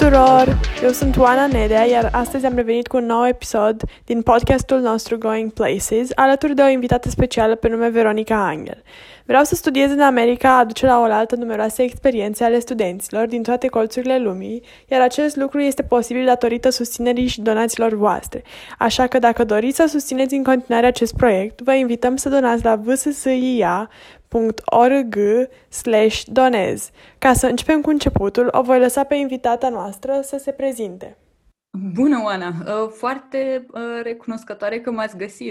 tuturor! Eu sunt Oana Nedea, iar astăzi am revenit cu un nou episod din podcastul nostru Going Places, alături de o invitată specială pe nume Veronica Angel. Vreau să studiez în America aduce la oaltă numeroase experiențe ale studenților din toate colțurile lumii, iar acest lucru este posibil datorită susținerii și donațiilor voastre. Așa că dacă doriți să susțineți în continuare acest proiect, vă invităm să donați la vssia www.org slash donez. Ca să începem cu începutul, o voi lăsa pe invitata noastră să se prezinte. Bună, Oana! Uh, foarte uh, recunoscătoare că m-ați găsit.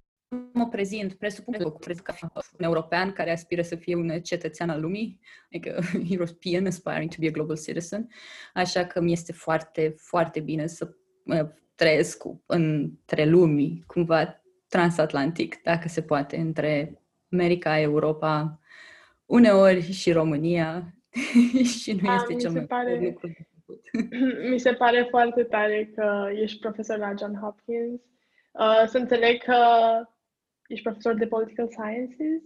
Mă prezint, presupun că ca un european care aspiră să fie un cetățean al lumii, adică European aspiring to be a global citizen, așa că mi este foarte, foarte bine să uh, trăiesc între lumii, cumva transatlantic, dacă se poate, între America, Europa, uneori și România și nu A, este cel mai pare, lucru de făcut. Mi se pare foarte tare că ești profesor la John Hopkins. Uh, să înțeleg că ești profesor de Political Sciences?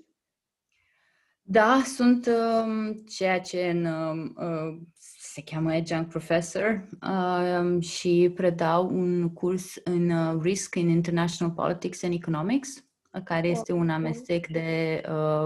Da, sunt um, ceea ce în, um, uh, se cheamă adjunct professor uh, și predau un curs în uh, Risk in International Politics and Economics care este un amestec de,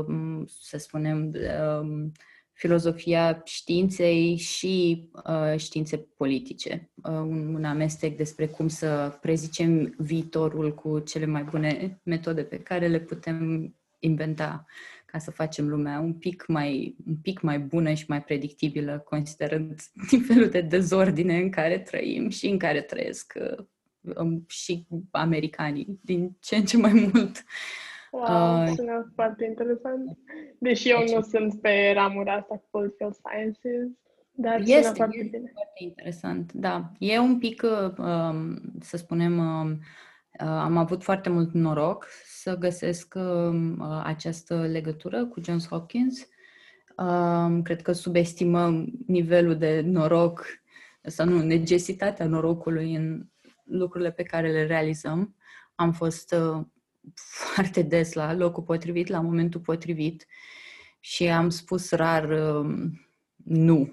um, să spunem, um, filozofia științei și uh, științe politice. Uh, un, un amestec despre cum să prezicem viitorul cu cele mai bune metode pe care le putem inventa ca să facem lumea un pic mai, un pic mai bună și mai predictibilă, considerând nivelul de dezordine în care trăim și în care trăiesc uh, Um, și americanii, din ce în ce mai mult. Wow, uh, sună foarte interesant. Deși eu nu sunt pe ramura asta cu political sciences, dar este, sună foarte este bine. foarte interesant, da. E un pic, uh, um, să spunem, um, uh, am avut foarte mult noroc să găsesc um, uh, această legătură cu Johns Hopkins. Um, cred că subestimăm nivelul de noroc sau nu, necesitatea norocului în lucrurile pe care le realizăm. Am fost uh, foarte des la locul potrivit, la momentul potrivit și am spus rar uh, nu.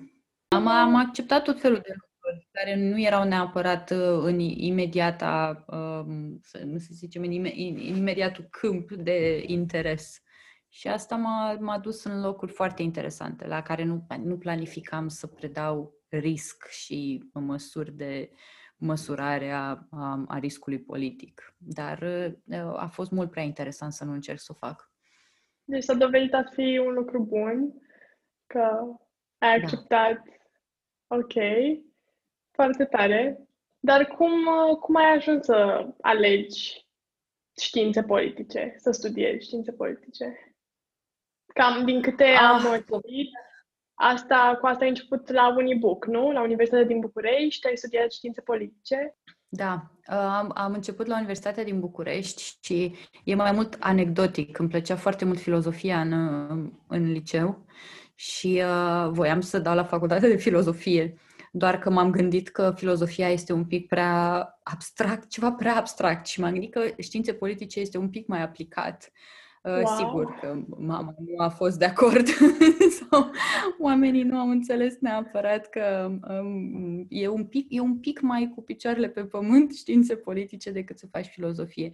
Am, am acceptat tot felul de lucruri care nu erau neapărat uh, în imediata, uh, să, să zicem, în, ime, în imediatul câmp de interes. Și asta m-a, m-a dus în locuri foarte interesante, la care nu, nu planificam să predau risc și măsuri de uh, măsurarea a, a riscului politic. Dar a fost mult prea interesant să nu încerc să o fac. Deci s-a dovedit a fi un lucru bun, că ai da. acceptat, da. ok, foarte tare. Dar cum, cum ai ajuns să alegi științe politice, să studiezi științe politice? Cam din câte ah, am auzit, Asta, cu asta ai început la Unibuc, nu? La Universitatea din București, ai studiat științe politice. Da, am, am început la Universitatea din București și e mai mult anecdotic. Îmi plăcea foarte mult filozofia în, în liceu și uh, voiam să dau la facultate de filozofie. Doar că m-am gândit că filozofia este un pic prea abstract, ceva prea abstract și m-am gândit că științe politice este un pic mai aplicat. Uh, Uh, wow. Sigur că mama nu a fost de acord sau oamenii nu au înțeles neapărat că um, e, un pic, e un pic mai cu picioarele pe pământ științe politice decât să faci filozofie.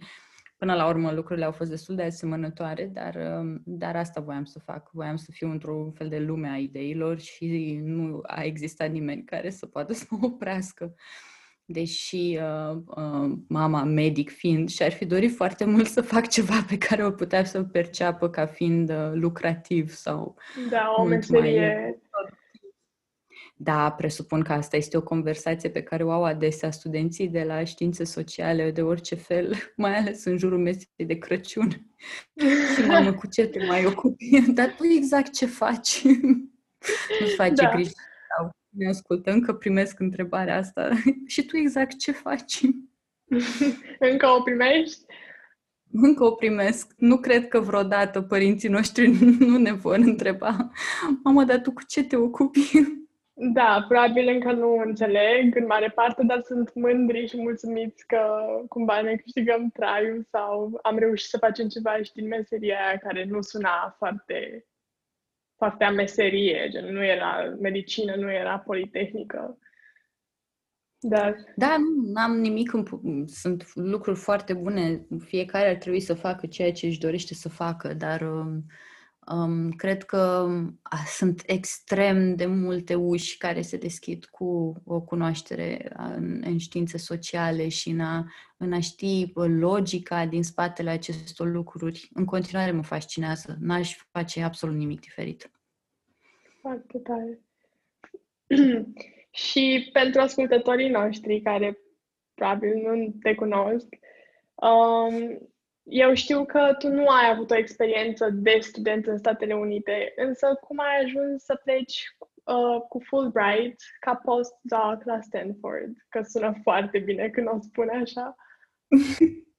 Până la urmă lucrurile au fost destul de asemănătoare, dar, um, dar asta voiam să fac. Voiam să fiu într-un fel de lume a ideilor și nu a existat nimeni care să poată să mă oprească. Uh, deși uh, uh, mama medic fiind și-ar fi dorit foarte mult să fac ceva pe care o putea să perceapă ca fiind uh, lucrativ sau da, o meserie. Mai... Da, presupun că asta este o conversație pe care o au adesea studenții de la științe sociale de orice fel, mai ales în jurul mesei de Crăciun. și mamă, cu ce te mai ocupi? Dar tu exact ce faci? Nu-ți face da. griji ne ascultă, încă primesc întrebarea asta. și tu exact ce faci? încă o primești? Încă o primesc. Nu cred că vreodată părinții noștri nu ne vor întreba Mamă, dar tu cu ce te ocupi? Da, probabil încă nu înțeleg în mare parte, dar sunt mândri și mulțumiți că cumva ne câștigăm traiul sau am reușit să facem ceva și din meseria aia care nu suna foarte partea meserie, gen nu era medicină, nu era politehnică. Da. Da, nu am nimic, în, sunt lucruri foarte bune. Fiecare ar trebui să facă ceea ce își dorește să facă, dar um, um, cred că sunt extrem de multe uși care se deschid cu o cunoaștere în, în științe sociale și în a, în a ști logica din spatele acestor lucruri. În continuare mă fascinează. N-aș face absolut nimic diferit. Foarte tare. și pentru ascultătorii noștri care probabil nu te cunosc, um, eu știu că tu nu ai avut o experiență de student în Statele Unite, însă cum ai ajuns să pleci uh, cu Fulbright ca postdoc la Stanford? Că sună foarte bine când o spune așa.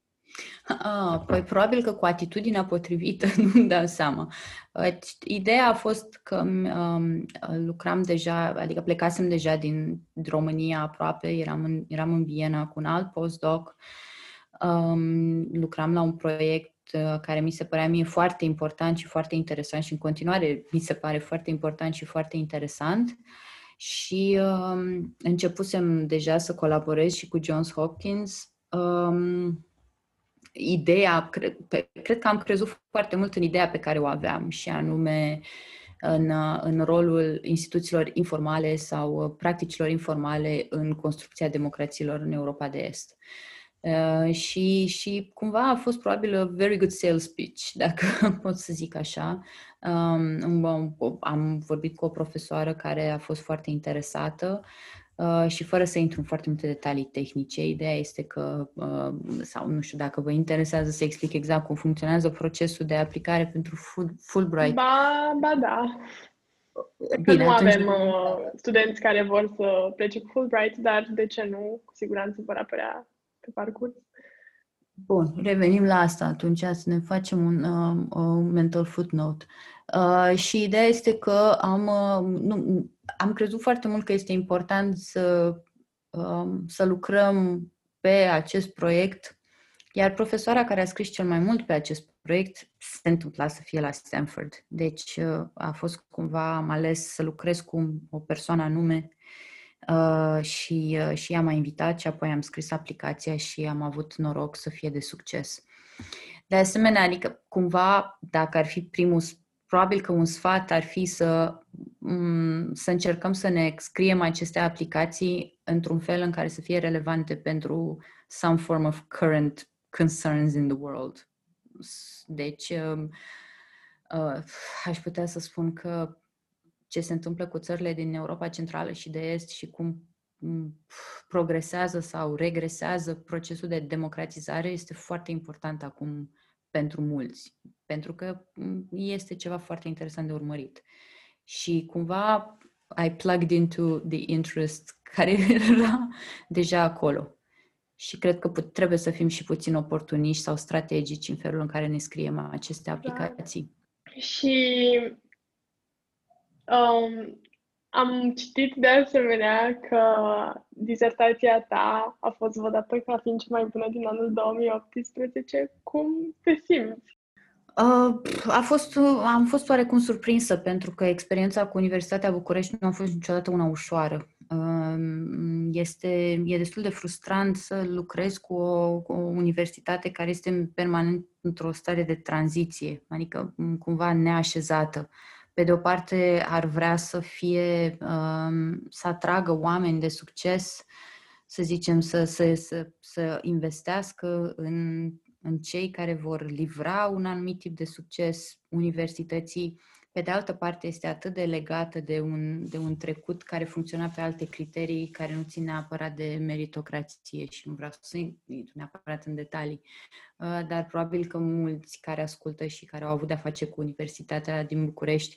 Ah, păi probabil că cu atitudinea potrivită, nu-mi dau seama. Ideea a fost că um, lucram deja, adică plecasem deja din România aproape, eram în, eram în Viena cu un alt postdoc, um, lucram la un proiect uh, care mi se părea mie foarte important și foarte interesant și în continuare mi se pare foarte important și foarte interesant. Și um, începusem deja să colaborez și cu Johns Hopkins. Um, ideea, cred, pe, cred că am crezut foarte mult în ideea pe care o aveam și anume în, în rolul instituțiilor informale sau practicilor informale în construcția democrațiilor în Europa de Est. Uh, și, și cumva a fost probabil a very good sales pitch, dacă pot să zic așa. Um, am vorbit cu o profesoară care a fost foarte interesată Uh, și fără să intru în foarte multe detalii tehnice, ideea este că, uh, sau nu știu dacă vă interesează să explic exact cum funcționează procesul de aplicare pentru Fulbright. Ba, ba da. Bine, că nu atunci... avem uh, studenți care vor să plece cu Fulbright, dar de ce nu? Cu siguranță vor apărea pe parcurs. Bun, revenim la asta atunci, să ne facem un, uh, un mental footnote. Uh, și ideea este că am, uh, nu, am crezut foarte mult că este important să, uh, să lucrăm pe acest proiect, iar profesoara care a scris cel mai mult pe acest proiect se întâmpla să fie la Stanford. Deci uh, a fost cumva, am ales să lucrez cu o persoană anume uh, și, uh, și ea m-a invitat și apoi am scris aplicația și am avut noroc să fie de succes. De asemenea, adică cumva, dacă ar fi primul probabil că un sfat ar fi să, mm, să încercăm să ne scriem aceste aplicații într-un fel în care să fie relevante pentru some form of current concerns in the world. Deci, um, uh, aș putea să spun că ce se întâmplă cu țările din Europa Centrală și de Est și cum mm, progresează sau regresează procesul de democratizare este foarte important acum pentru mulți, pentru că mm, este ceva foarte interesant de urmărit. Și cumva I plugged into the interest care era deja acolo. Și cred că put- trebuie să fim și puțin oportuniști sau strategici în felul în care ne scriem aceste da. aplicații. Da. Și um, am citit de asemenea că dizertația ta a fost vădată ca fiind cea mai bună din anul 2018. Cum te simți? Uh, a fost, am fost oarecum surprinsă pentru că experiența cu Universitatea București nu a fost niciodată una ușoară. Uh, este, e destul de frustrant să lucrezi cu o, cu o universitate care este permanent într-o stare de tranziție, adică cumva neașezată pe de o parte ar vrea să fie, um, să atragă oameni de succes, să zicem, să, să, să, să investească în, în cei care vor livra un anumit tip de succes universității pe de altă parte, este atât de legată de un, de un trecut care funcționa pe alte criterii, care nu ține neapărat de meritocrație și nu vreau să intru neapărat în detalii, uh, dar probabil că mulți care ascultă și care au avut de-a face cu Universitatea din București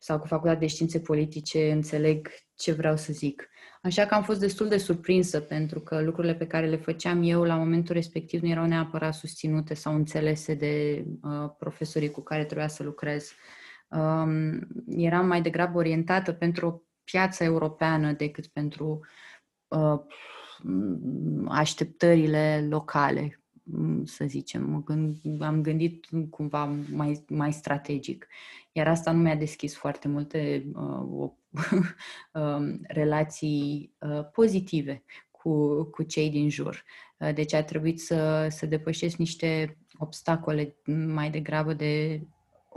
sau cu Facultatea de Științe Politice înțeleg ce vreau să zic. Așa că am fost destul de surprinsă pentru că lucrurile pe care le făceam eu la momentul respectiv nu erau neapărat susținute sau înțelese de uh, profesorii cu care trebuia să lucrez. Um, eram mai degrabă orientată pentru o piață europeană decât pentru uh, așteptările locale, să zicem. Mă gând, am gândit cumva mai, mai strategic. Iar asta nu mi-a deschis foarte multe uh, uh, relații uh, pozitive cu, cu cei din jur. Uh, deci a trebuit să, să depășesc niște obstacole mai degrabă de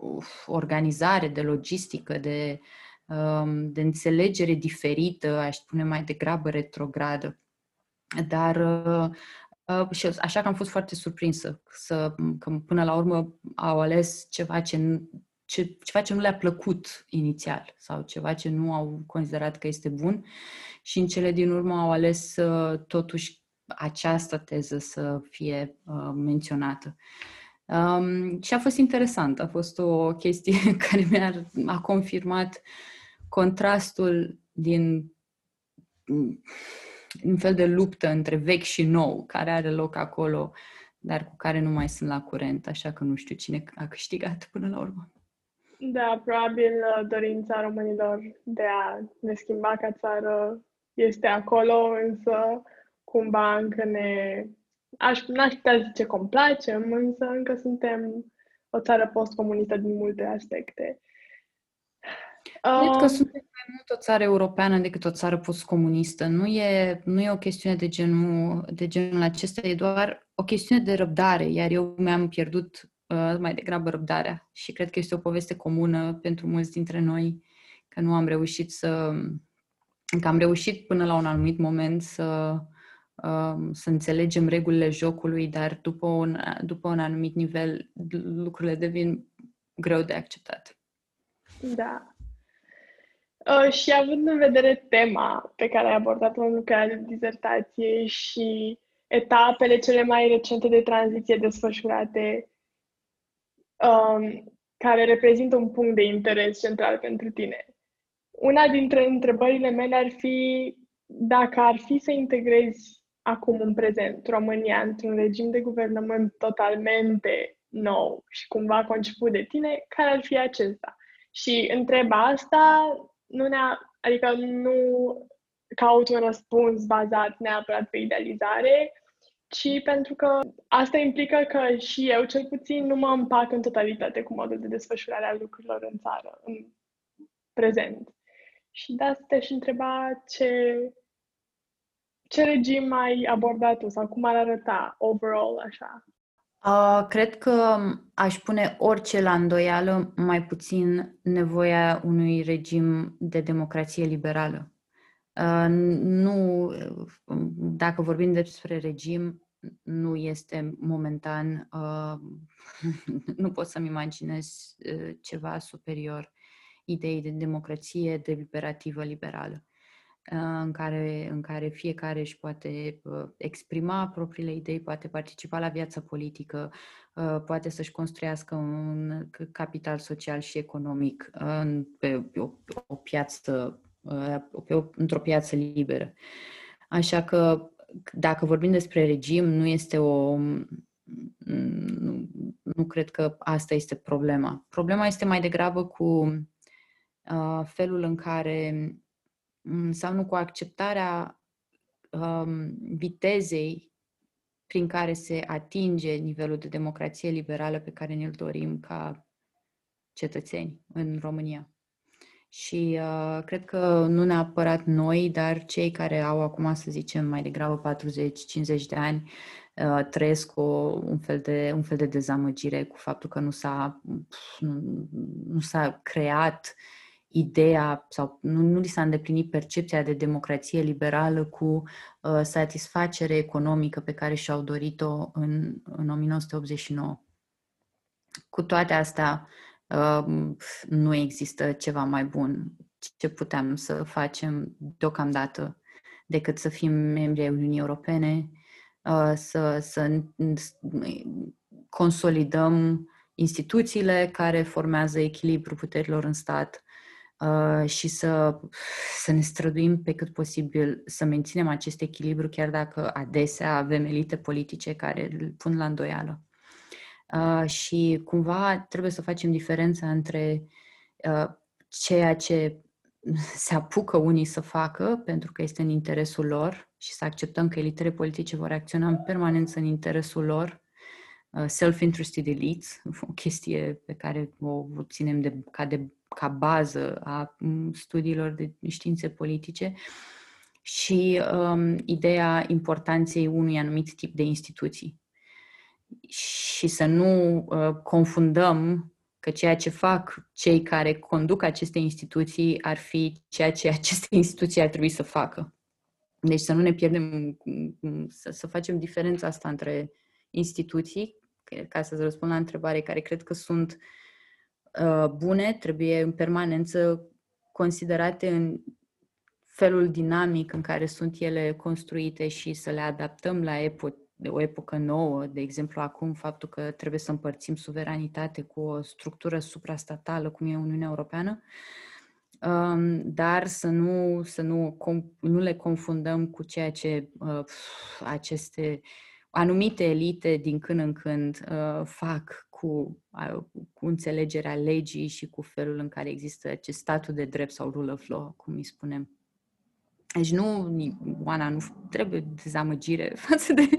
uf, organizare, de logistică, de, um, de înțelegere diferită, aș spune mai degrabă retrogradă. Dar uh, uh, și așa că am fost foarte surprinsă să, că până la urmă au ales ceva ce, ce, ceva ce nu le-a plăcut inițial sau ceva ce nu au considerat că este bun și în cele din urmă au ales uh, totuși această teză să fie uh, menționată. Um, și a fost interesant, a fost o chestie care mi-a a confirmat contrastul din un fel de luptă între vechi și nou, care are loc acolo, dar cu care nu mai sunt la curent, așa că nu știu cine a câștigat până la urmă. Da, probabil uh, dorința românilor de a ne schimba ca țară este acolo, însă cumva încă ne... Aș, n-aș putea zice complacem, însă încă suntem o țară postcomunistă din multe aspecte. Cred că suntem mai mult o țară europeană decât o țară postcomunistă. Nu e, nu e o chestiune de genul, de genul acesta, e doar o chestiune de răbdare, iar eu mi-am pierdut uh, mai degrabă răbdarea și cred că este o poveste comună pentru mulți dintre noi, că nu am reușit să... că am reușit până la un anumit moment să Um, să înțelegem regulile jocului, dar după un, după un anumit nivel lucrurile devin greu de acceptat. Da. Uh, și având în vedere tema pe care ai abordat-o în lucrarea de dizertație și etapele cele mai recente de tranziție desfășurate, um, care reprezintă un punct de interes central pentru tine. Una dintre întrebările mele ar fi dacă ar fi să integrezi acum în prezent România într-un regim de guvernământ totalmente nou și cumva conceput de tine, care ar fi acesta? Și întreb asta, nu ne adică nu caut un răspuns bazat neapărat pe idealizare, ci pentru că asta implică că și eu, cel puțin, nu mă împac în totalitate cu modul de desfășurare a lucrurilor în țară, în prezent. Și de asta te-aș întreba ce, ce regim ai abordat tu sau cum ar arăta overall așa? Uh, cred că aș pune orice la îndoială, mai puțin nevoia unui regim de democrație liberală. Uh, nu, dacă vorbim despre regim, nu este momentan, uh, nu pot să-mi imaginez uh, ceva superior ideii de democrație deliberativă liberală în care, în care fiecare își poate uh, exprima propriile idei, poate participa la viața politică, uh, poate să-și construiască un capital social și economic pe o, o piață, uh, pe o, într-o piață liberă. Așa că, dacă vorbim despre regim, nu este o. Nu, nu cred că asta este problema. Problema este mai degrabă cu uh, felul în care Mm, sau nu cu acceptarea um, vitezei prin care se atinge nivelul de democrație liberală pe care ne-l dorim ca cetățeni în România. Și uh, cred că nu neapărat noi, dar cei care au acum, să zicem, mai degrabă 40-50 de ani, uh, trăiesc o, un, fel de, un fel de dezamăgire cu faptul că nu s-a, nu, nu s-a creat uh, ideea sau nu, nu li s-a îndeplinit percepția de democrație liberală cu uh, satisfacere economică pe care și-au dorit-o în, în 1989. Cu toate astea, uh, nu există ceva mai bun ce putem să facem deocamdată decât să fim membri ai Uniunii Europene, uh, să, să consolidăm instituțiile care formează echilibru puterilor în stat, Uh, și să, să ne străduim pe cât posibil să menținem acest echilibru, chiar dacă adesea avem elite politice care îl pun la îndoială. Uh, și cumva trebuie să facem diferența între uh, ceea ce se apucă unii să facă pentru că este în interesul lor și să acceptăm că elitele politice vor acționa în permanență în interesul lor, uh, self-interested elites, o chestie pe care o ținem de, ca de ca bază a studiilor de științe politice și um, ideea importanței unui anumit tip de instituții. Și să nu uh, confundăm că ceea ce fac cei care conduc aceste instituții ar fi ceea ce aceste instituții ar trebui să facă. Deci să nu ne pierdem, să, să facem diferența asta între instituții, ca să-ți răspund la întrebare, care cred că sunt uh, bune, trebuie în permanență considerate în felul dinamic în care sunt ele construite și să le adaptăm la epo- o epocă nouă, de exemplu acum faptul că trebuie să împărțim suveranitate cu o structură suprastatală cum e Uniunea Europeană, um, dar să nu, să nu, nu le confundăm cu ceea ce uh, aceste anumite elite din când în când uh, fac cu, uh, cu înțelegerea legii și cu felul în care există acest statul de drept sau rule of law, cum îi spunem. Deci nu, Oana, nu trebuie dezamăgire față de,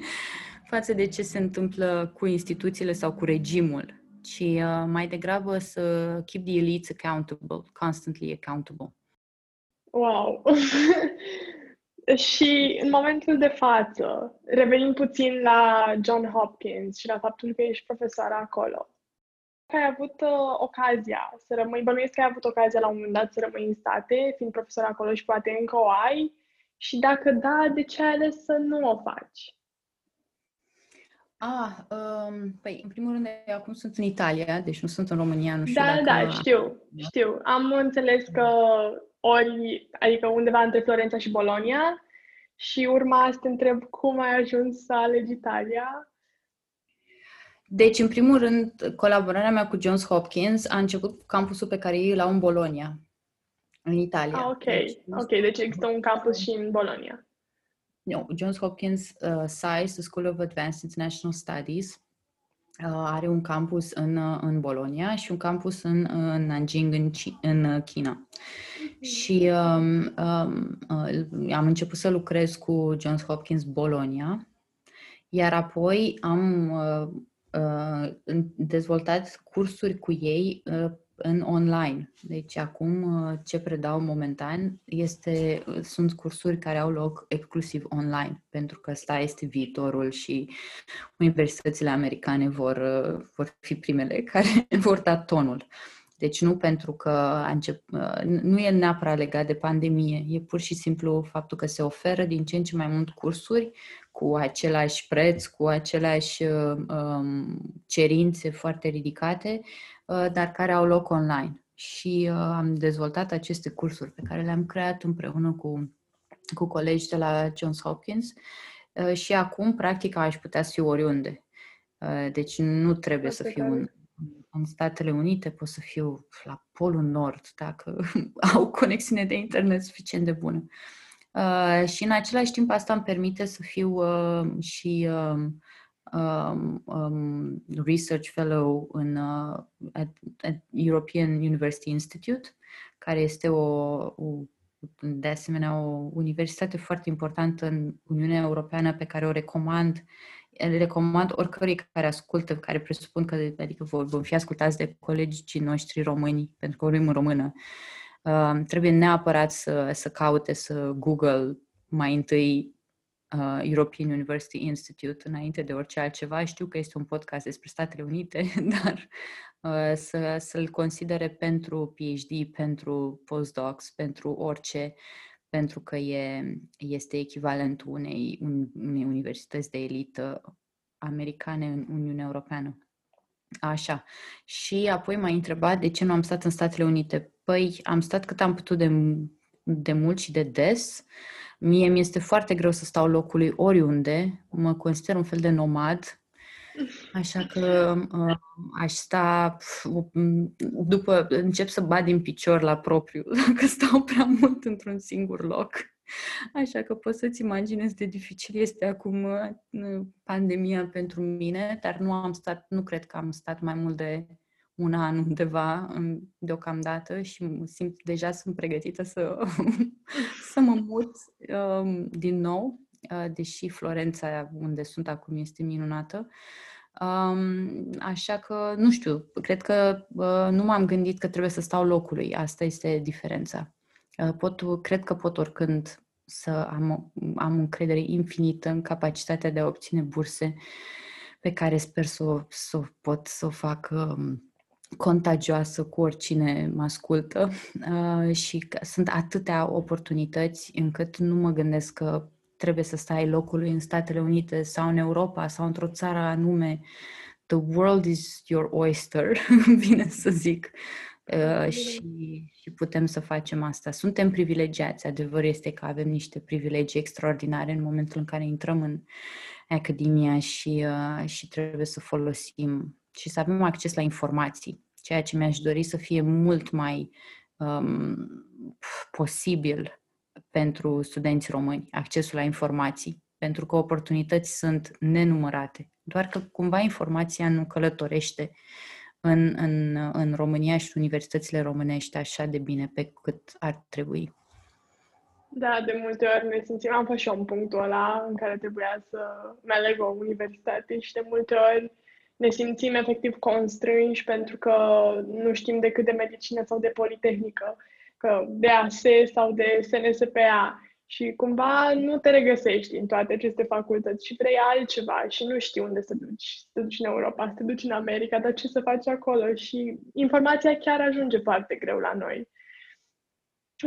față de ce se întâmplă cu instituțiile sau cu regimul, ci uh, mai degrabă să keep the elites accountable, constantly accountable. Wow! și în momentul de față, revenim puțin la John Hopkins și la faptul că ești profesoară acolo. Ai avut uh, ocazia să rămâi, bănuiesc că ai avut ocazia la un moment dat să rămâi în state, fiind profesor acolo și poate încă o ai, și dacă da, de ce ai ales să nu o faci? Ah, um, păi, în primul rând, acum sunt în Italia, deci nu sunt în România, nu știu Da, dacă... da, știu, știu. Am înțeles că ori, adică undeva între Florența și Bologna și urma să te întreb cum ai ajuns să alegi Italia deci, în primul rând, colaborarea mea cu Johns Hopkins a început cu campusul pe care ei l-au în Bologna, în Italia. Ah, ok. Deci, ok, deci există un campus și în Bologna. No, Johns Hopkins uh, SAIS, the School of Advanced International Studies, uh, are un campus în, uh, în Bologna și un campus în, în Nanjing, în, în uh, China. Mm-hmm. Și um, um, uh, am început să lucrez cu Johns Hopkins Bologna, iar apoi am uh, uh, dezvoltat cursuri cu ei uh, în online. Deci acum uh, ce predau momentan este, sunt cursuri care au loc exclusiv online, pentru că ăsta este viitorul și universitățile americane vor, uh, vor fi primele care vor da tonul. Deci nu pentru că a încep, uh, nu e neapărat legat de pandemie, e pur și simplu faptul că se oferă din ce în ce mai mult cursuri cu același preț, cu aceleași um, cerințe foarte ridicate, uh, dar care au loc online. Și uh, am dezvoltat aceste cursuri pe care le-am creat împreună cu, cu colegi de la Johns Hopkins uh, și acum, practic, aș putea să fiu oriunde. Uh, deci nu trebuie Foarte să fiu în, în Statele Unite, pot să fiu la Polul Nord, dacă au conexiune de internet suficient de bună. Uh, și în același timp asta îmi permite să fiu uh, și uh, um, um, research fellow în uh, at, at European University Institute, care este o, o de asemenea o universitate foarte importantă în Uniunea Europeană pe care o recomand recomand oricărui care ascultă, care presupun că adică vom fi ascultați de colegii noștri români, pentru că vorbim în română, uh, trebuie neapărat să, să caute, să Google mai întâi uh, European University Institute înainte de orice altceva. Știu că este un podcast despre Statele Unite, dar uh, să, să-l considere pentru PhD, pentru postdocs, pentru orice, pentru că e, este echivalentul unei, unei universități de elită americane în Uniunea Europeană. Așa. Și apoi m-a întrebat de ce nu am stat în Statele Unite. Păi am stat cât am putut de, de mult și de des. Mie mi este foarte greu să stau locului oriunde. Mă consider un fel de nomad. Așa că uh, aș sta, după, încep să bat din picior la propriu, dacă stau prea mult într-un singur loc. Așa că poți să-ți imaginezi de dificil este acum uh, pandemia pentru mine, dar nu am stat, nu cred că am stat mai mult de un an undeva deocamdată și simt deja sunt pregătită să, să mă mut um, din nou, uh, deși Florența, unde sunt acum, este minunată. Um, așa că, nu știu, cred că uh, nu m-am gândit că trebuie să stau locului. Asta este diferența. Uh, pot, cred că pot oricând să am, am încredere infinită în capacitatea de a obține burse pe care sper să o, să o pot să o fac um, contagioasă cu oricine mă ascultă uh, și sunt atâtea oportunități încât nu mă gândesc că trebuie să stai locului în Statele Unite sau în Europa sau într-o țară anume. The world is your oyster, bine să zic. Uh, și, și putem să facem asta. Suntem privilegiați. Adevărul este că avem niște privilegii extraordinare în momentul în care intrăm în academia și, uh, și trebuie să folosim și să avem acces la informații, ceea ce mi-aș dori să fie mult mai um, posibil pentru studenți români, accesul la informații, pentru că oportunități sunt nenumărate. Doar că cumva informația nu călătorește în, în, în România și universitățile românești așa de bine pe cât ar trebui. Da, de multe ori ne simțim, am fost și eu în punctul ăla în care trebuia să mă aleg o universitate și de multe ori ne simțim efectiv constrânși pentru că nu știm decât de medicină sau de politehnică, că de AS sau de SNSPA și cumva nu te regăsești în toate aceste facultăți și vrei altceva și nu știi unde să duci. Să te duci în Europa, să te duci în America, dar ce să faci acolo? Și informația chiar ajunge foarte greu la noi.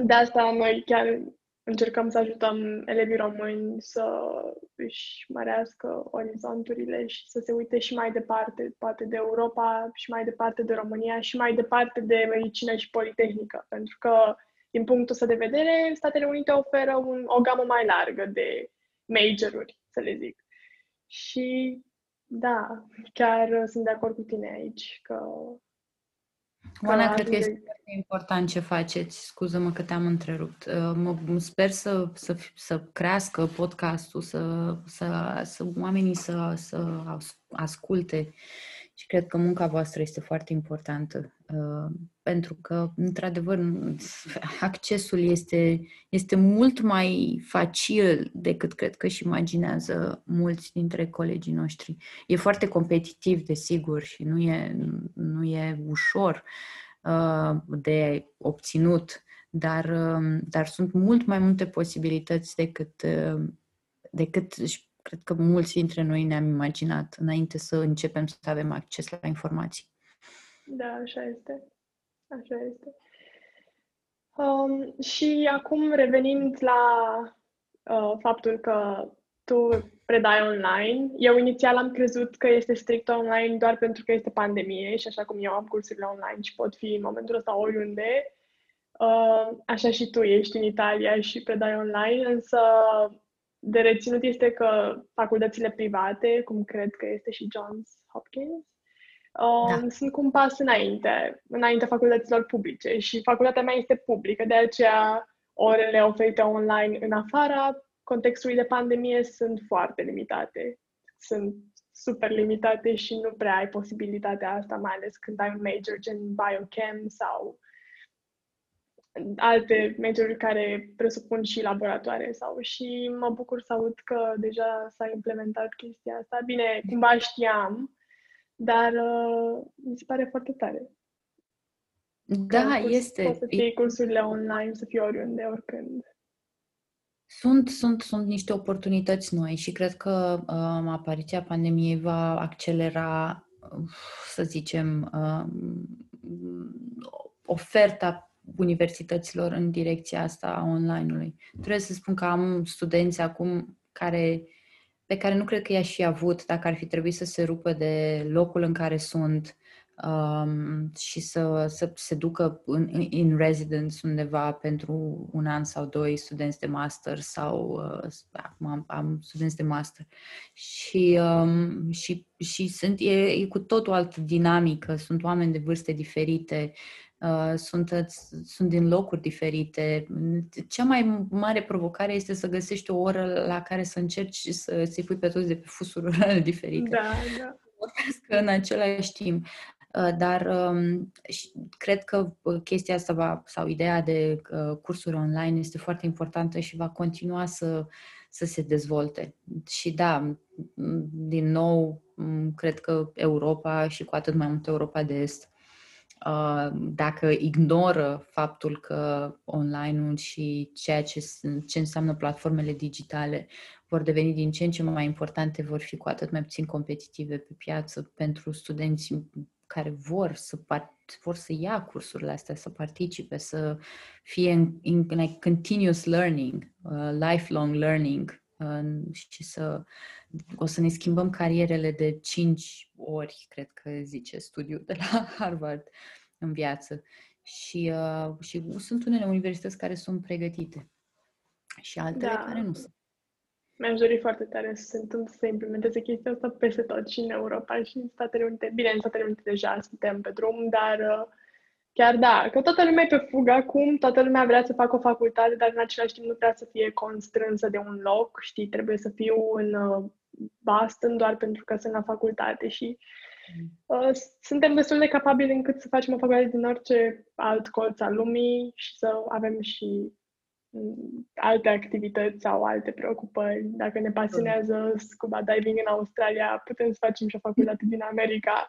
De asta noi chiar încercăm să ajutăm elevii români să își mărească orizonturile și să se uite și mai departe, poate de Europa și mai departe de România și mai departe de medicină și politehnică, pentru că din punctul ăsta de vedere, Statele Unite oferă un, o gamă mai largă de majoruri, să le zic. Și da, chiar sunt de acord cu tine aici că Oana, cred că este foarte important ce faceți. Scuză-mă că te-am întrerupt. Uh, mă, sper să, să, să crească podcastul, să, să, să oamenii să, să asculte și cred că munca voastră este foarte importantă, uh, pentru că, într-adevăr, accesul este, este mult mai facil decât cred că și imaginează mulți dintre colegii noștri. E foarte competitiv, desigur, și nu e, nu e ușor uh, de obținut, dar, uh, dar sunt mult mai multe posibilități decât, decât cred că mulți dintre noi ne-am imaginat înainte să începem să avem acces la informații. Da, așa este. Așa este. Um, și acum revenind la uh, faptul că tu predai online. Eu inițial am crezut că este strict online doar pentru că este pandemie și așa cum eu am cursurile online și pot fi în momentul ăsta oriunde. Uh, așa și tu ești în Italia și predai online, însă de reținut este că facultățile private, cum cred că este și Johns Hopkins, um, da. sunt cu un pas înainte, înainte facultăților publice și facultatea mea este publică, de aceea orele oferite online în afara contextului de pandemie sunt foarte limitate. Sunt super limitate și nu prea ai posibilitatea asta, mai ales când ai un major gen biochem sau alte majoruri care presupun și laboratoare sau și mă bucur să aud că deja s-a implementat chestia asta. Bine, cumva știam, dar uh, mi se pare foarte tare. Da, curs, este. Poți să iei cursurile online, să fii oriunde, oricând. Sunt, sunt, sunt niște oportunități noi și cred că um, apariția pandemiei va accelera, să zicem, um, oferta universităților în direcția asta a online-ului. Trebuie să spun că am studenți acum care, pe care nu cred că i-aș fi avut dacă ar fi trebuit să se rupă de locul în care sunt um, și să, să se ducă în, in residence undeva pentru un an sau doi studenți de master sau uh, acum am, am studenți de master și, um, și, și sunt, e, e cu tot o altă dinamică, sunt oameni de vârste diferite, Uh, sunt, sunt din locuri diferite. Cea mai mare provocare este să găsești o oră la care să încerci să, să-i pui pe toți de pe fusuri diferite. Da, da. în același timp. Uh, dar um, cred că uh, chestia asta va, sau ideea de cursuri online este foarte importantă și va continua să, să se dezvolte. Și da, din nou, cred că Europa și cu atât mai mult Europa de Est uh, dacă ignoră faptul că online-ul și ceea ce, ce înseamnă platformele digitale vor deveni din ce în ce mai importante, vor fi cu atât mai puțin competitive pe piață pentru studenții care vor să, part, vor să ia cursurile astea, să participe, să fie în, in like, continuous learning, uh, lifelong learning. uh, și să o să ne schimbăm carierele de 5 ori, cred că zice studiul de la Harvard în viață. Și, uh, și sunt unele universități care sunt pregătite și altele da. care nu sunt. Mi-aș dori foarte tare să se întâmple să se implementeze chestia asta peste tot și în Europa și în Statele Unite. Bine, în Statele Unite deja suntem pe drum, dar uh, chiar da, că toată lumea e pe fugă acum, toată lumea vrea să facă o facultate, dar în același timp nu vrea să fie constrânsă de un loc, știi, trebuie să fiu în uh, Boston doar pentru că sunt la facultate și uh, suntem destul de capabili încât să facem o facultate din orice alt colț al lumii și să avem și alte activități sau alte preocupări. Dacă ne pasionează scuba diving în Australia, putem să facem și o facultate din America.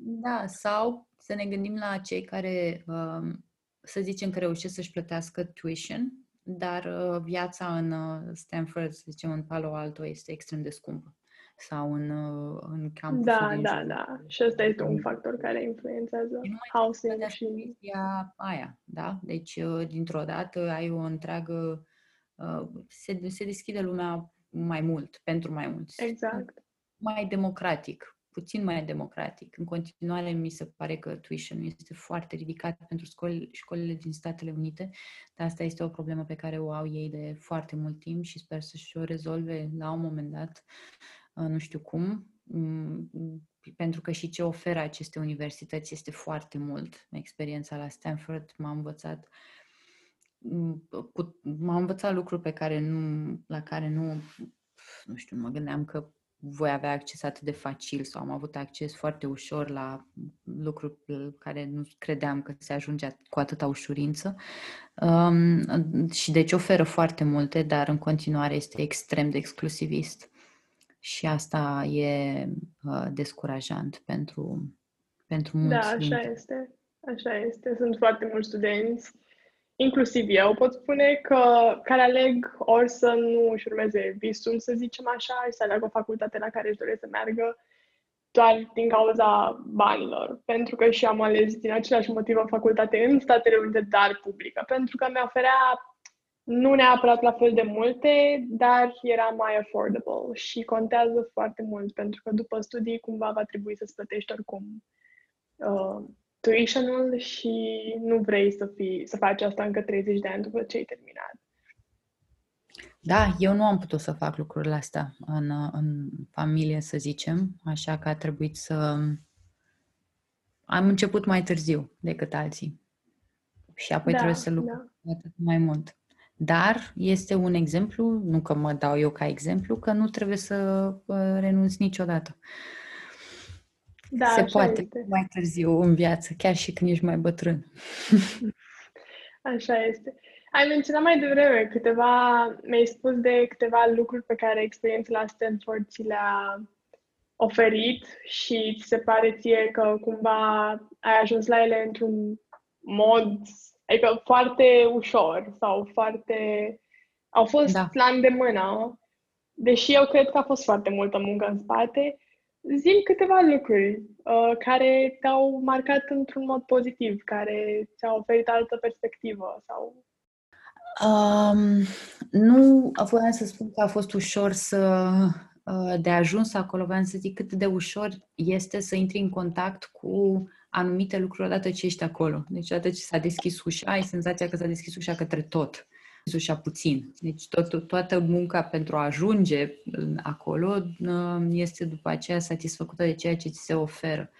Da, sau să ne gândim la cei care, um, să zicem că reușesc să-și plătească tuition, dar uh, viața în uh, Stanford, să zicem în Palo Alto, este extrem de scumpă sau în, uh, în campus. Da, da, da. Și ăsta este un factor care influențează housing și... aia, da? Deci, uh, dintr-o dată, ai o întreagă... Uh, se, se deschide lumea mai mult, pentru mai mulți. Exact. Mai democratic, puțin mai democratic. În continuare, mi se pare că tuition este foarte ridicat pentru școlile, școlile din Statele Unite, dar asta este o problemă pe care o au ei de foarte mult timp și sper să-și o rezolve la un moment dat. Uh, nu știu cum, mm, pentru că și ce oferă aceste universități este foarte mult. Experiența la Stanford m-a învățat mm, m-a învățat lucruri pe care nu, la care nu, nu știu, mă gândeam că voi avea acces atât de facil sau am avut acces foarte ușor la lucruri care nu credeam că se ajunge cu atâta ușurință. Um, și deci oferă foarte multe, dar în continuare este extrem de exclusivist și asta e uh, descurajant pentru, pentru mulți. Da, așa dintre... este. Așa este. Sunt foarte mulți studenți, inclusiv eu, pot spune că care aleg ori să nu își urmeze visul, să zicem așa, și să aleagă o facultate la care își doresc să meargă, doar din cauza banilor. Pentru că și am ales din același motiv o facultate în Statele Unite, dar publică. Pentru că mi oferea nu neapărat la fel de multe, dar era mai affordable și contează foarte mult pentru că după studii cumva va trebui să-ți plătești oricum uh, tuition-ul și nu vrei să, fii, să faci asta încă 30 de ani după ce ai terminat. Da, eu nu am putut să fac lucrurile astea în, în familie, să zicem, așa că a trebuit să... Am început mai târziu decât alții. Și apoi da, trebuie să lucrez da. atât mai mult. Dar este un exemplu, nu că mă dau eu ca exemplu, că nu trebuie să uh, renunți niciodată. Da, Se poate este. mai târziu în viață, chiar și când ești mai bătrân. Așa este. Ai menționat mai devreme câteva, mi-ai spus de câteva lucruri pe care experiența la Stanford ți le-a oferit și ți se pare ție că cumva ai ajuns la ele într-un mod Adică foarte ușor sau foarte... Au fost da. la îndemână, deși eu cred că a fost foarte multă muncă în spate. Zim câteva lucruri uh, care te-au marcat într-un mod pozitiv, care ți-au oferit altă perspectivă sau... Um, nu voiam să spun că a fost ușor să uh, de ajuns acolo, voiam să zic cât de ușor este să intri în contact cu anumite lucruri odată ce ești acolo. Deci odată ce s-a deschis ușa, ai senzația că s-a deschis ușa către tot. Ușa puțin. Deci tot, toată munca pentru a ajunge acolo uh, este după aceea satisfăcută de ceea ce ți se oferă.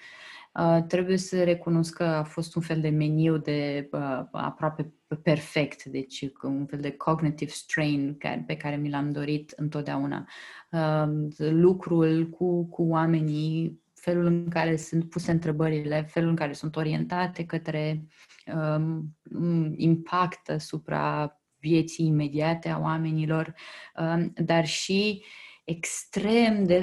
Uh, trebuie să recunosc că a fost un fel de meniu de uh, aproape perfect, deci un fel de cognitive strain care, pe care mi l-am dorit întotdeauna. Uh, lucrul cu, cu oamenii felul în care sunt puse întrebările, felul în care sunt orientate către um, impact asupra vieții imediate a oamenilor, um, dar și extrem de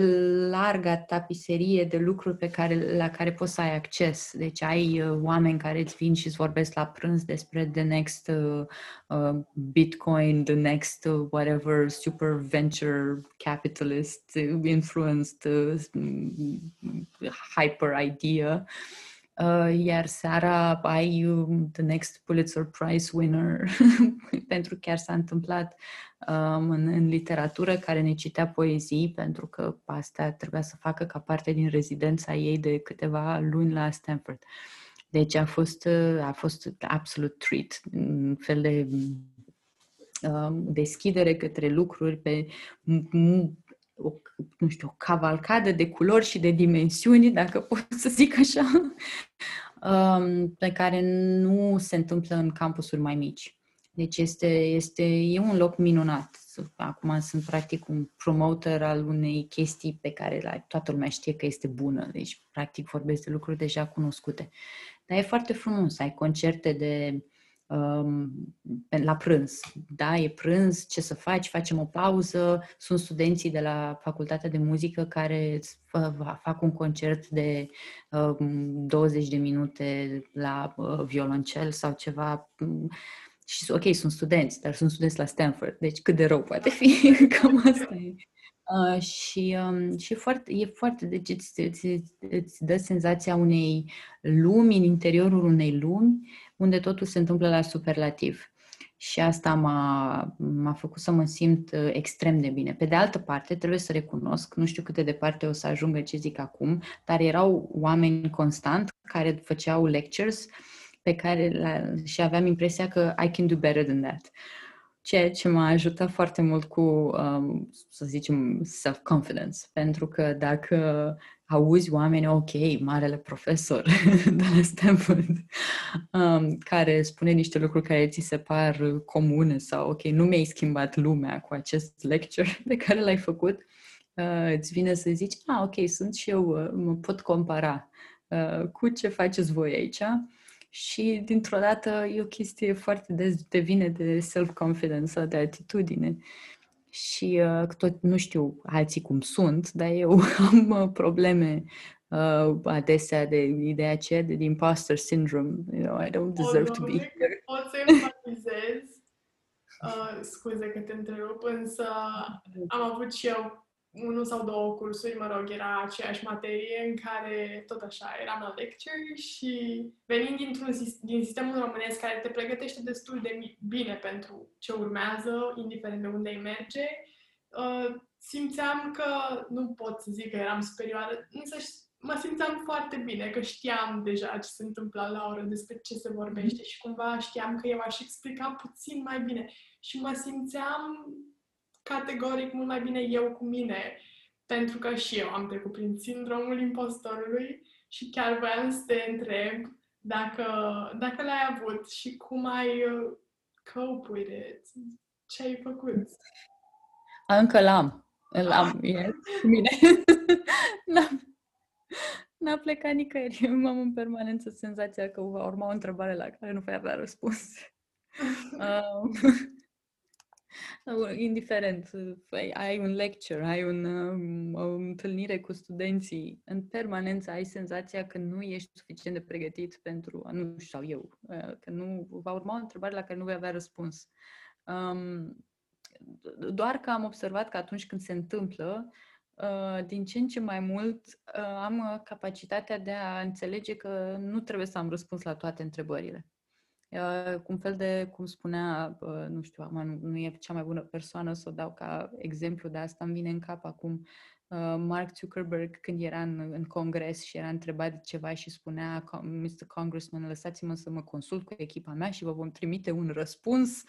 larga tapiserie de lucruri pe care, la care poți să ai acces. Deci ai uh, oameni care îți vin și îți vorbesc la prânz despre the next uh, uh, Bitcoin, the next uh, whatever super venture capitalist uh, influenced uh, hyper idea. Uh, iar seara ai um, the next Pulitzer Prize winner, pentru chiar s-a întâmplat um, în, în literatură, care ne citea poezii, pentru că asta trebuia să facă ca parte din rezidența ei de câteva luni la Stanford. Deci a fost, uh, a fost absolut treat, un fel de um, deschidere către lucruri pe o, nu știu, o cavalcadă de culori și de dimensiuni, dacă pot să zic așa, um, pe care nu se întâmplă în campusuri mai mici. Deci este, este, e un loc minunat. Acum sunt practic un promoter al unei chestii pe care la, toată lumea știe că este bună. Deci practic vorbesc de lucruri deja cunoscute. Dar e foarte frumos. Ai concerte de um, la prânz. Da, e prânz, ce să faci? Facem o pauză. Sunt studenții de la Facultatea de Muzică care fac un concert de um, 20 de minute la uh, violoncel sau ceva. Și, ok, sunt studenți, dar sunt studenți la Stanford, deci cât de rău poate fi, cam asta e. Uh, și um, și foarte, e foarte, deci îți, îți, îți dă senzația unei lumi în interiorul unei lumi unde totul se întâmplă la superlativ. Și asta m-a, m-a făcut să mă simt uh, extrem de bine. Pe de altă parte, trebuie să recunosc, nu știu cât de departe o să ajungă ce zic acum, dar erau oameni constant care făceau lectures pe care la, și aveam impresia că I can do better than that. Ceea ce m-a ajutat foarte mult cu, um, să zicem, self-confidence. Pentru că dacă auzi oameni, ok, marele profesor de la Stanford, um, care spune niște lucruri care ți se par comune sau, ok, nu mi-ai schimbat lumea cu acest lecture pe care l-ai făcut, uh, îți vine să zici, ah, ok, sunt și eu, uh, mă pot compara uh, cu ce faceți voi aici. Și dintr-o dată e o chestie foarte des devine de self-confidence, de atitudine și uh, tot nu știu alții cum sunt, dar eu am uh, probleme uh, adesea de ideea aceea de, de imposter syndrome. You know, I don't deserve to be here. Pot să empatizez. Uh, scuze că te întrerup, însă am avut și eu unul sau două cursuri, mă rog, era aceeași materie în care tot așa eram la lecture și venind dintr-un, din sistemul românesc care te pregătește destul de bine pentru ce urmează, indiferent de unde îi merge, uh, simțeam că nu pot să zic că eram superioară, însă mă simțeam foarte bine, că știam deja ce se întâmplă la oră, despre ce se vorbește și cumva știam că eu aș explica puțin mai bine. Și mă simțeam categoric mult mai bine eu cu mine, pentru că și eu am trecut prin sindromul impostorului și chiar voiam să te întreb dacă, dacă l-ai avut și cum ai uh, cope with it. Ce ai făcut? Încă l-am. Îl am, e cu mine. N-am, n-a plecat nicăieri. am în permanență senzația că va urma o întrebare la care nu voi avea răspuns. uh, Indiferent, ai un lecture, ai un, um, o întâlnire cu studenții, în permanență ai senzația că nu ești suficient de pregătit pentru, nu știu, eu, uh, că nu va urma o întrebare la care nu vei avea răspuns. Um, doar că am observat că atunci când se întâmplă, uh, din ce în ce mai mult uh, am capacitatea de a înțelege că nu trebuie să am răspuns la toate întrebările cu un fel de, cum spunea, nu știu, acum nu, nu e cea mai bună persoană să o dau ca exemplu, dar asta îmi vine în cap acum. Mark Zuckerberg, când era în, în congres și era întrebat de ceva și spunea, Mr. Congressman, lăsați-mă să mă consult cu echipa mea și vă vom trimite un răspuns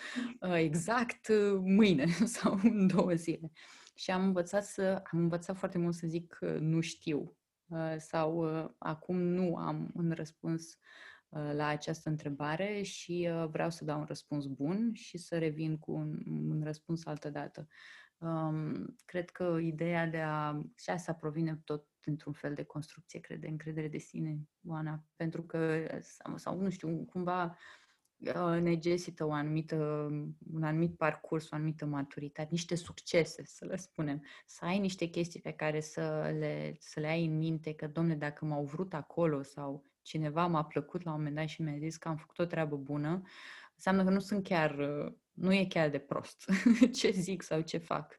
exact mâine sau în două zile. Și am învățat, să, am învățat foarte mult să zic nu știu sau acum nu am un răspuns Uh, la această întrebare și uh, vreau să dau un răspuns bun și să revin cu un, un răspuns altă dată. Um, cred că ideea de a... și asta provine tot într-un fel de construcție, cred, de încredere de sine, Oana, pentru că, sau, sau nu știu, cumva uh, necesită o anumită, un anumit parcurs, o anumită maturitate, niște succese, să le spunem. Să ai niște chestii pe care să le, să le ai în minte, că, domne, dacă m-au vrut acolo sau cineva m-a plăcut la un moment dat și mi-a zis că am făcut o treabă bună, înseamnă că nu sunt chiar, uh, nu e chiar de prost ce zic sau ce fac.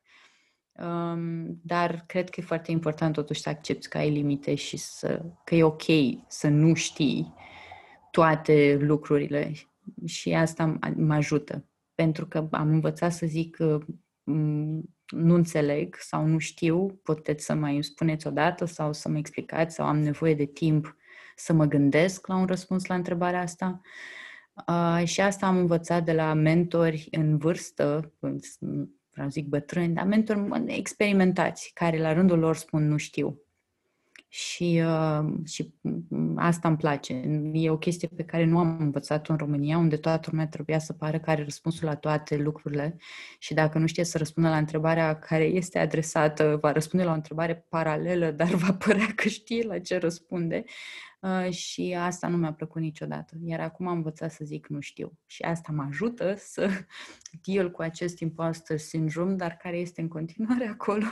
Um, dar cred că e foarte important totuși să accepti că ai limite și să, că e ok să nu știi toate lucrurile și asta mă ajută. Pentru că am învățat să zic că nu înțeleg sau nu știu, puteți să mai spuneți odată sau să mă explicați sau am nevoie de timp să mă gândesc la un răspuns la întrebarea asta. Uh, și asta am învățat de la mentori în vârstă, vreau zic bătrâni, dar mentori experimentați, care la rândul lor spun nu știu. Și, uh, și asta îmi place. E o chestie pe care nu am învățat-o în România, unde toată lumea trebuia să pară că are răspunsul la toate lucrurile și dacă nu știe să răspundă la întrebarea care este adresată, va răspunde la o întrebare paralelă, dar va părea că știe la ce răspunde. Uh, și asta nu mi-a plăcut niciodată. Iar acum am învățat să zic nu știu. Și asta mă ajută să deal cu acest imposter syndrome, dar care este în continuare acolo.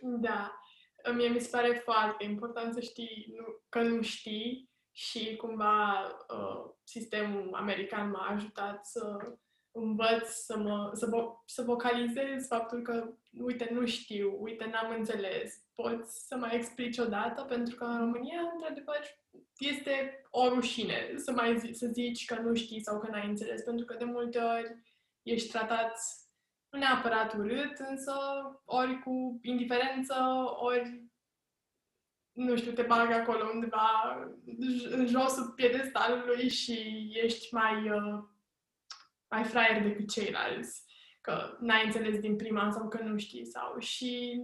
Da. Mie mi se pare foarte important să știi nu, că nu știi și cumva uh, sistemul american m-a ajutat să învăț să, mă, să, vo- să vocalizez faptul că, uite, nu știu, uite, n-am înțeles, poți să mai explici odată, pentru că în România, într-adevăr, este o rușine să mai zi, să zici că nu știi sau că n-ai înțeles, pentru că de multe ori ești tratat nu neapărat urât, însă ori cu indiferență, ori nu știu, te bag acolo undeva în josul piedestalului și ești mai uh, mai fraier decât ceilalți, că n-ai înțeles din prima sau că nu știi sau. Și,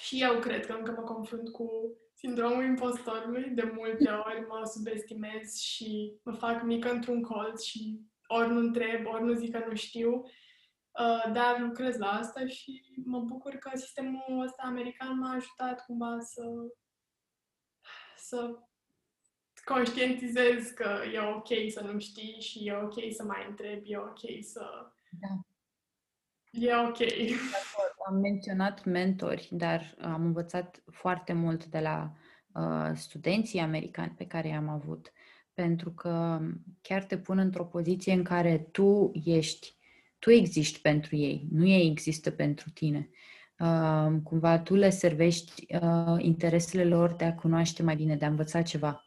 și eu cred că încă mă confrunt cu sindromul impostorului, de multe ori mă subestimez și mă fac mică într-un colț și ori nu întreb, ori nu zic că nu știu, uh, dar lucrez la asta și mă bucur că sistemul ăsta american m-a ajutat cumva să să conștientizez că e ok să nu știi și e ok să mai întrebi, e ok să... Da. E ok. Am menționat mentori, dar am învățat foarte mult de la uh, studenții americani pe care i-am avut, pentru că chiar te pun într-o poziție în care tu ești, tu existi pentru ei, nu ei există pentru tine. Uh, cumva tu le servești uh, interesele lor de a cunoaște mai bine, de a învăța ceva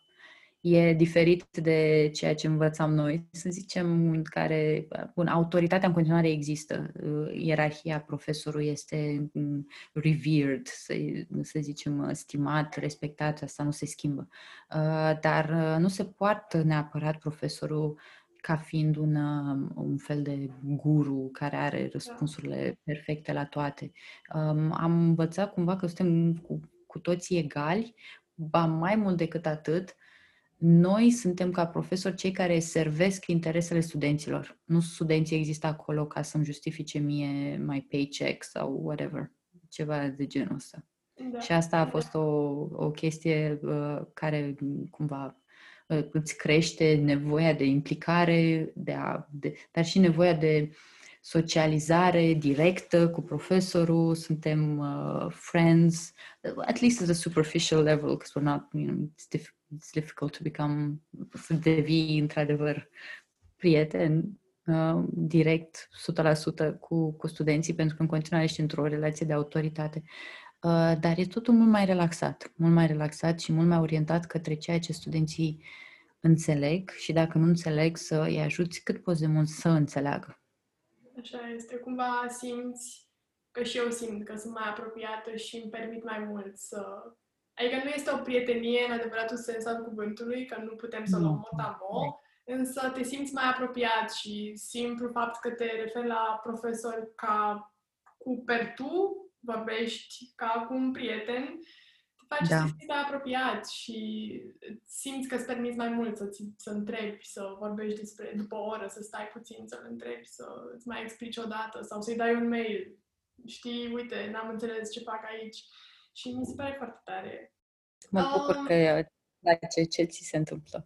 e diferit de ceea ce învățam noi, să zicem, în care, bun, autoritatea în continuare există, uh, ierarhia profesorului este mm, revered, să, să zicem, stimat, respectat, asta nu se schimbă. Uh, dar uh, nu se poate neapărat profesorul ca fiind un, un fel de guru care are răspunsurile perfecte la toate. Um, am învățat cumva că suntem cu, cu toții egali, ba mai mult decât atât, noi suntem ca profesori cei care servesc interesele studenților. Nu studenții există acolo ca să-mi justifice mie mai paycheck sau whatever, ceva de genul ăsta. Da. Și asta a fost o, o chestie uh, care cumva uh, îți crește nevoia de implicare, de a, de, dar și nevoia de socializare directă cu profesorul, suntem uh, friends, at least at a superficial level, because we're not, you know, it's difficult it's difficult to become, să devii într-adevăr prieten uh, direct, 100% cu, cu studenții, pentru că în continuare ești într-o relație de autoritate. Uh, dar e totul mult mai relaxat, mult mai relaxat și mult mai orientat către ceea ce studenții înțeleg și dacă nu înțeleg să îi ajuți cât poți de mult să înțeleagă. Așa este, cumva simți că și eu simt că sunt mai apropiată și îmi permit mai mult să Adică nu este o prietenie în adevăratul sens al cuvântului, că nu putem să luăm mot însă te simți mai apropiat și simplu fapt că te referi la profesor ca cu per tu, vorbești ca cu un prieten, te faci da. să simți mai apropiat și simți că îți permiți mai mult să, ți, să întrebi, să vorbești despre, după o oră, să stai puțin, să-l întrebi, să îți mai explici o dată sau să-i dai un mail. Știi, uite, n-am înțeles ce fac aici și mi se pare foarte tare. Mă bucur um, că place ce ți se întâmplă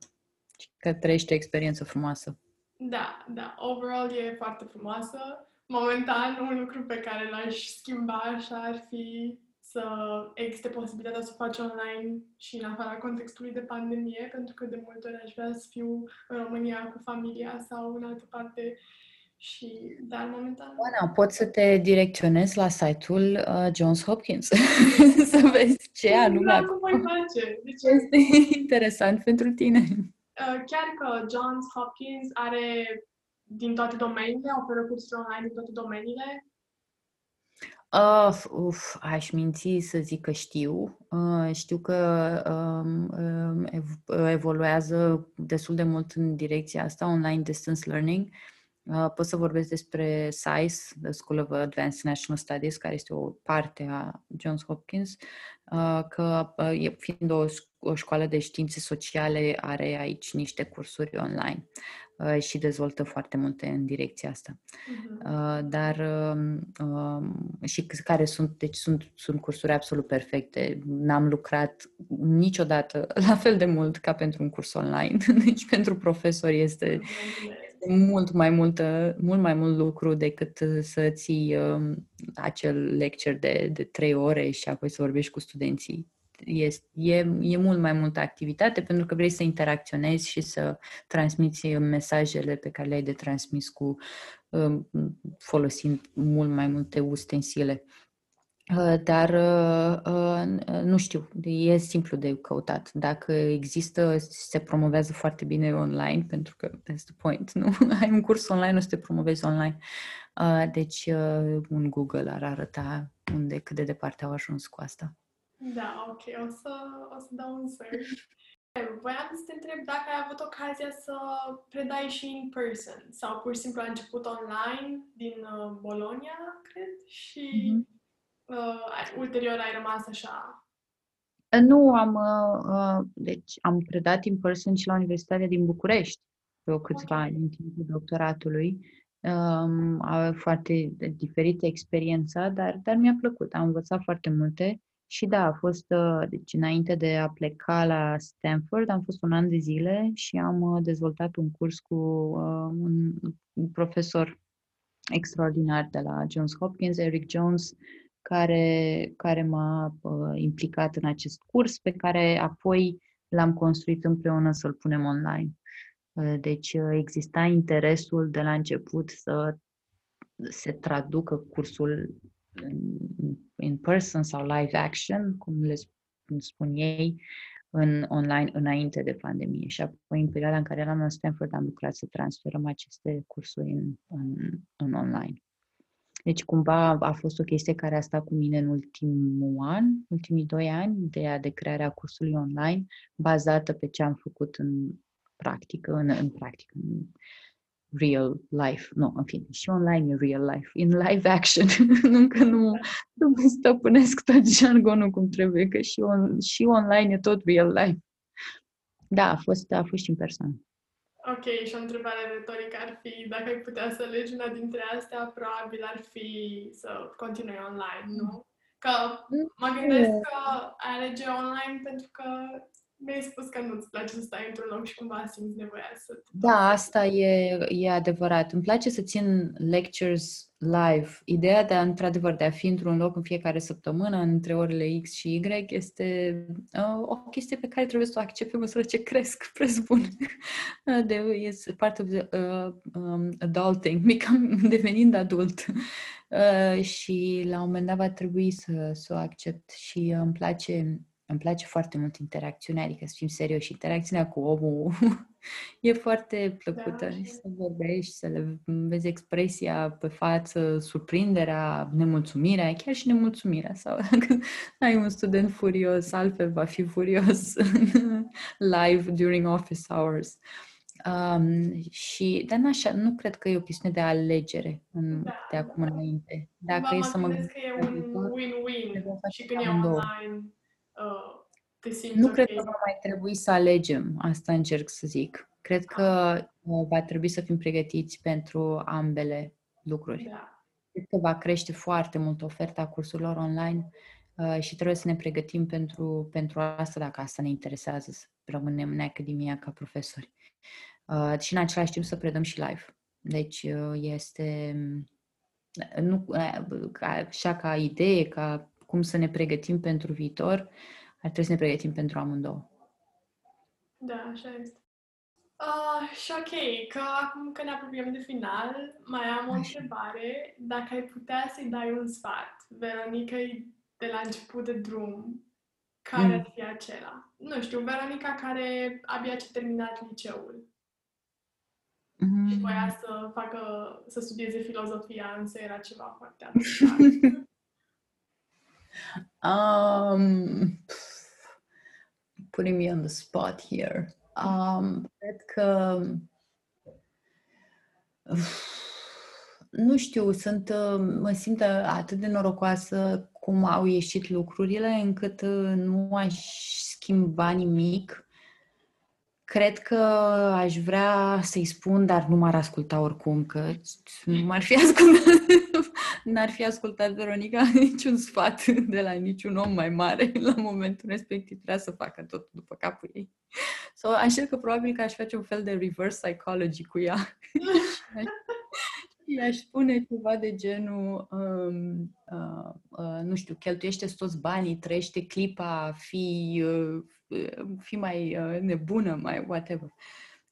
și că trăiești o experiență frumoasă. Da, da. Overall e foarte frumoasă. Momentan, un lucru pe care l-aș schimba așa ar fi să existe posibilitatea să o faci online și în afara contextului de pandemie, pentru că de multe ori aș vrea să fiu în România cu familia sau în altă parte și, dar momentan... Oana, pot să te direcționez la site-ul uh, Johns Hopkins să vezi ce anume Da, cum voi face. Deci, este interesant pentru tine. uh, chiar că Johns Hopkins are din toate domeniile, oferă cursuri online din toate domeniile. Uh, uf, aș minți să zic că știu. Uh, știu că um, um, ev- evoluează destul de mult în direcția asta, online distance learning. Uh, pot să vorbesc despre SAIS, The School of Advanced National Studies, care este o parte a Johns Hopkins, uh, că uh, e- fiind o, ș- o școală de științe sociale, are aici niște cursuri online uh, și dezvoltă foarte multe în direcția asta. Mhm. Uh, dar um, um, și c- care sunt, deci sunt, sunt cursuri absolut perfecte. N-am lucrat niciodată la fel de mult ca pentru un curs online. Deci pentru profesori este, Am înțeles. este mult mai multă, mult mai mult lucru decât uh, să ții um, acel lecture de, de trei ore și apoi să vorbești cu studenții. Este, e, e mult mai multă activitate pentru că vrei să interacționezi și să transmiți mesajele pe care le-ai de transmis cu um, folosind mult mai multe ustensile. Uh, Dar uh, uh, nu știu, e simplu de căutat. Dacă există, se promovează foarte bine online, pentru că that's the point, nu? Ai un curs online, o să te promovezi online. Uh, Deci uh, un Google ar arăta unde, cât de departe au ajuns cu asta. Da, ok, o să, o să dau un search. Voiam să te întreb dacă ai avut ocazia să predai și in person sau pur și simplu ai început online din uh, Bologna, cred, și Mhm. Uh, ai- ulterior ai rămas așa. Uh, Nu am, uh, uh, deci am predat in person și la Universitatea din București pe o câțiva Ok. ani în timpul doctoratului. Um, a foarte diferită experiența, dar, dar mi-a plăcut. Am învățat foarte multe și da, a fost, uh, deci înainte de a pleca la Stanford, am fost un an de zile și am uh, dezvoltat un curs cu uh, un, un profesor extraordinar de la Johns Hopkins, Eric Jones, care, care m-a uh, implicat în acest curs, pe care apoi l-am construit împreună să-l punem online. Uh, deci uh, exista interesul de la început să se traducă cursul în, in person sau live action, cum le sp- spun ei, în online înainte de pandemie. Și apoi, în perioada în care eram la Stanford, am lucrat să transferăm aceste cursuri în, în, în online. Deci, cumva, a fost o chestie care a stat cu mine în ultimul an, ultimii doi ani, ideea de crearea cursului online, bazată pe ce am făcut în practică, în, în practică, în real life, nu, în fine, și online e real life, in live action, încă nu, nu stăpânesc tot jargonul cum trebuie, că și, on, și online e tot real life. Da, a fost, a fost și în persoană. Ok, și o întrebare retorică ar fi, dacă ai putea să alegi una dintre astea, probabil ar fi să continui online, nu? Că mă gândesc că ai alege online pentru că mi-ai spus că nu-ți place să stai într-un loc și cumva simți nevoia să... te Da, asta e, e adevărat. Îmi place să țin lectures live. Ideea de a, într-adevăr, de a fi într-un loc în fiecare săptămână, între orele X și Y, este uh, o chestie pe care trebuie să o accept pe măsură ce cresc, presupun. de, este part of the uh, um, adulting, become, devenind adult. Uh, și la un moment dat va trebui să, să o accept și uh, îmi place îmi place foarte mult interacțiunea, adică să fim serioși, interacțiunea cu omul e foarte plăcută Da, și și- să vorbești, să le vezi expresia pe față, surprinderea, nemulțumirea, chiar și nemulțumirea. Sau dacă ai un student furios, altfel va fi furios live during office hours. Um, și, dar n-așa, nu cred că e o chestiune de alegere în, Da, de acum da. înainte. Dacă Cumva e mă să mă gândesc că e gândesc la un viitor, win-win trebuie să și când e facem amândouă. online uh, te simți Nu ok. cred că va mai trebui să alegem, asta încerc să zic. Cred că uh, va trebui să fim pregătiți pentru ambele lucruri. Da. Cred că va crește foarte mult oferta cursurilor online uh, și trebuie să ne pregătim pentru, pentru asta, dacă asta ne interesează, să rămânem în academia ca profesori. uh, și în același timp să predăm și live. Deci uh, este nu, ca, așa ca idee, ca cum să ne pregătim pentru viitor, ar trebui să ne pregătim pentru amândouă. Da, așa este. Uh, și ok, că acum că ne apropiem de final, mai am o Așa. întrebare. Dacă ai putea să-i dai un sfat, Veronica de la început de drum, care mm. ar fi acela? Nu știu, Veronica care abia ce terminat liceul mm. și voia să facă, să studieze filozofia, însă era ceva foarte um, putting me on the spot here. Um, cred că nu știu, sunt, mă simt atât de norocoasă cum au ieșit lucrurile, încât nu aș schimba nimic. Cred că aș vrea să-i spun, dar nu m-ar asculta oricum, că nu m-ar fi ascultat, n-ar fi ascultat Veronica niciun sfat de la niciun om mai mare la momentul respectiv. Trebuia să facă tot după capul ei. So, așa că probabil că aș face un fel de reverse psychology cu ea. I-aș spune ceva de genul, um, uh, uh, nu știu, cheltuiește toți banii, trăiește clipa, fi, uh, fi mai uh, nebună, mai whatever.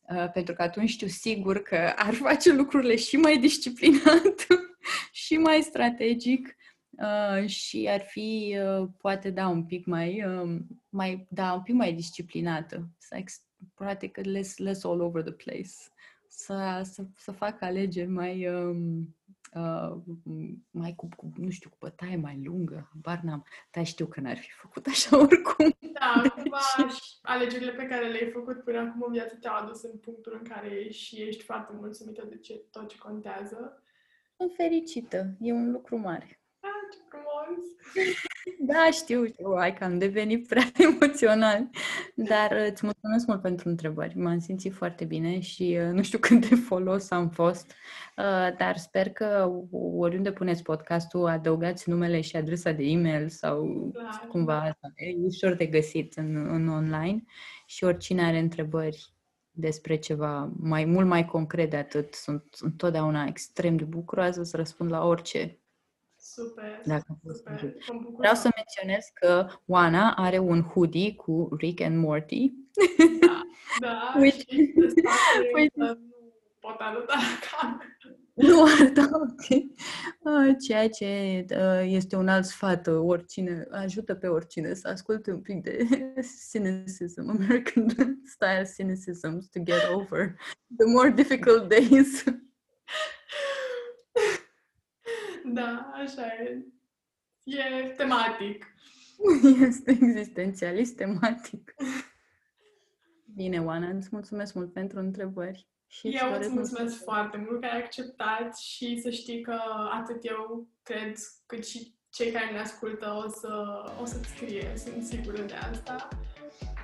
Uh, pentru că atunci știu sigur că ar face lucrurile și mai disciplinat și mai strategic uh, și ar fi, uh, poate, da, un pic mai, uh, mai, da, un pic mai disciplinată. Să, practic, less, less all over the place să, să, să fac alegeri mai, um, uh, mai cu, cu, nu știu, cu bătaie mai lungă, bar n-am, dar știu că n-ar fi făcut așa oricum. Da, cumva alegerile pe care le-ai făcut până acum în viață te-au adus în punctul în care ești și ești foarte mulțumită de ce, tot ce contează. Sunt fericită, e un lucru mare ce frumos! Da, știu, știu, ai că am devenit prea emoțional, dar uh, îți mulțumesc mult pentru întrebări. M-am simțit foarte bine și uh, nu știu cât de folos am fost, uh, dar sper că oriunde puneți podcastul, adăugați numele și adresa de e-mail sau Clar. cumva e ușor de găsit în, în online și oricine are întrebări despre ceva mai mult mai concret de atât, sunt întotdeauna extrem de bucuroasă să răspund la orice Super, Dacă super. Vreau să menționez că Oana are un hoodie cu Rick and Morty. Da, da Which... și Which... nu pot arăta la Nu arăta, ok. Ah, ceea ce uh, este un alt sfat, uh, oricine, ajută pe oricine să asculte un pic de cynicism, American style cynicism to get over the more difficult days. Da, așa e. E tematic. Este existențialist tematic. Bine, Oana, îți mulțumesc mult pentru întrebări. Și eu îți mulțumesc foarte mult că ai acceptat și să știi că atât eu cred cât și cei care ne ascultă o, să, o să-ți scrie, sunt sigură de asta.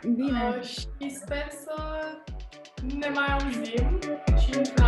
Bine. Uh, și sper să ne mai auzim și într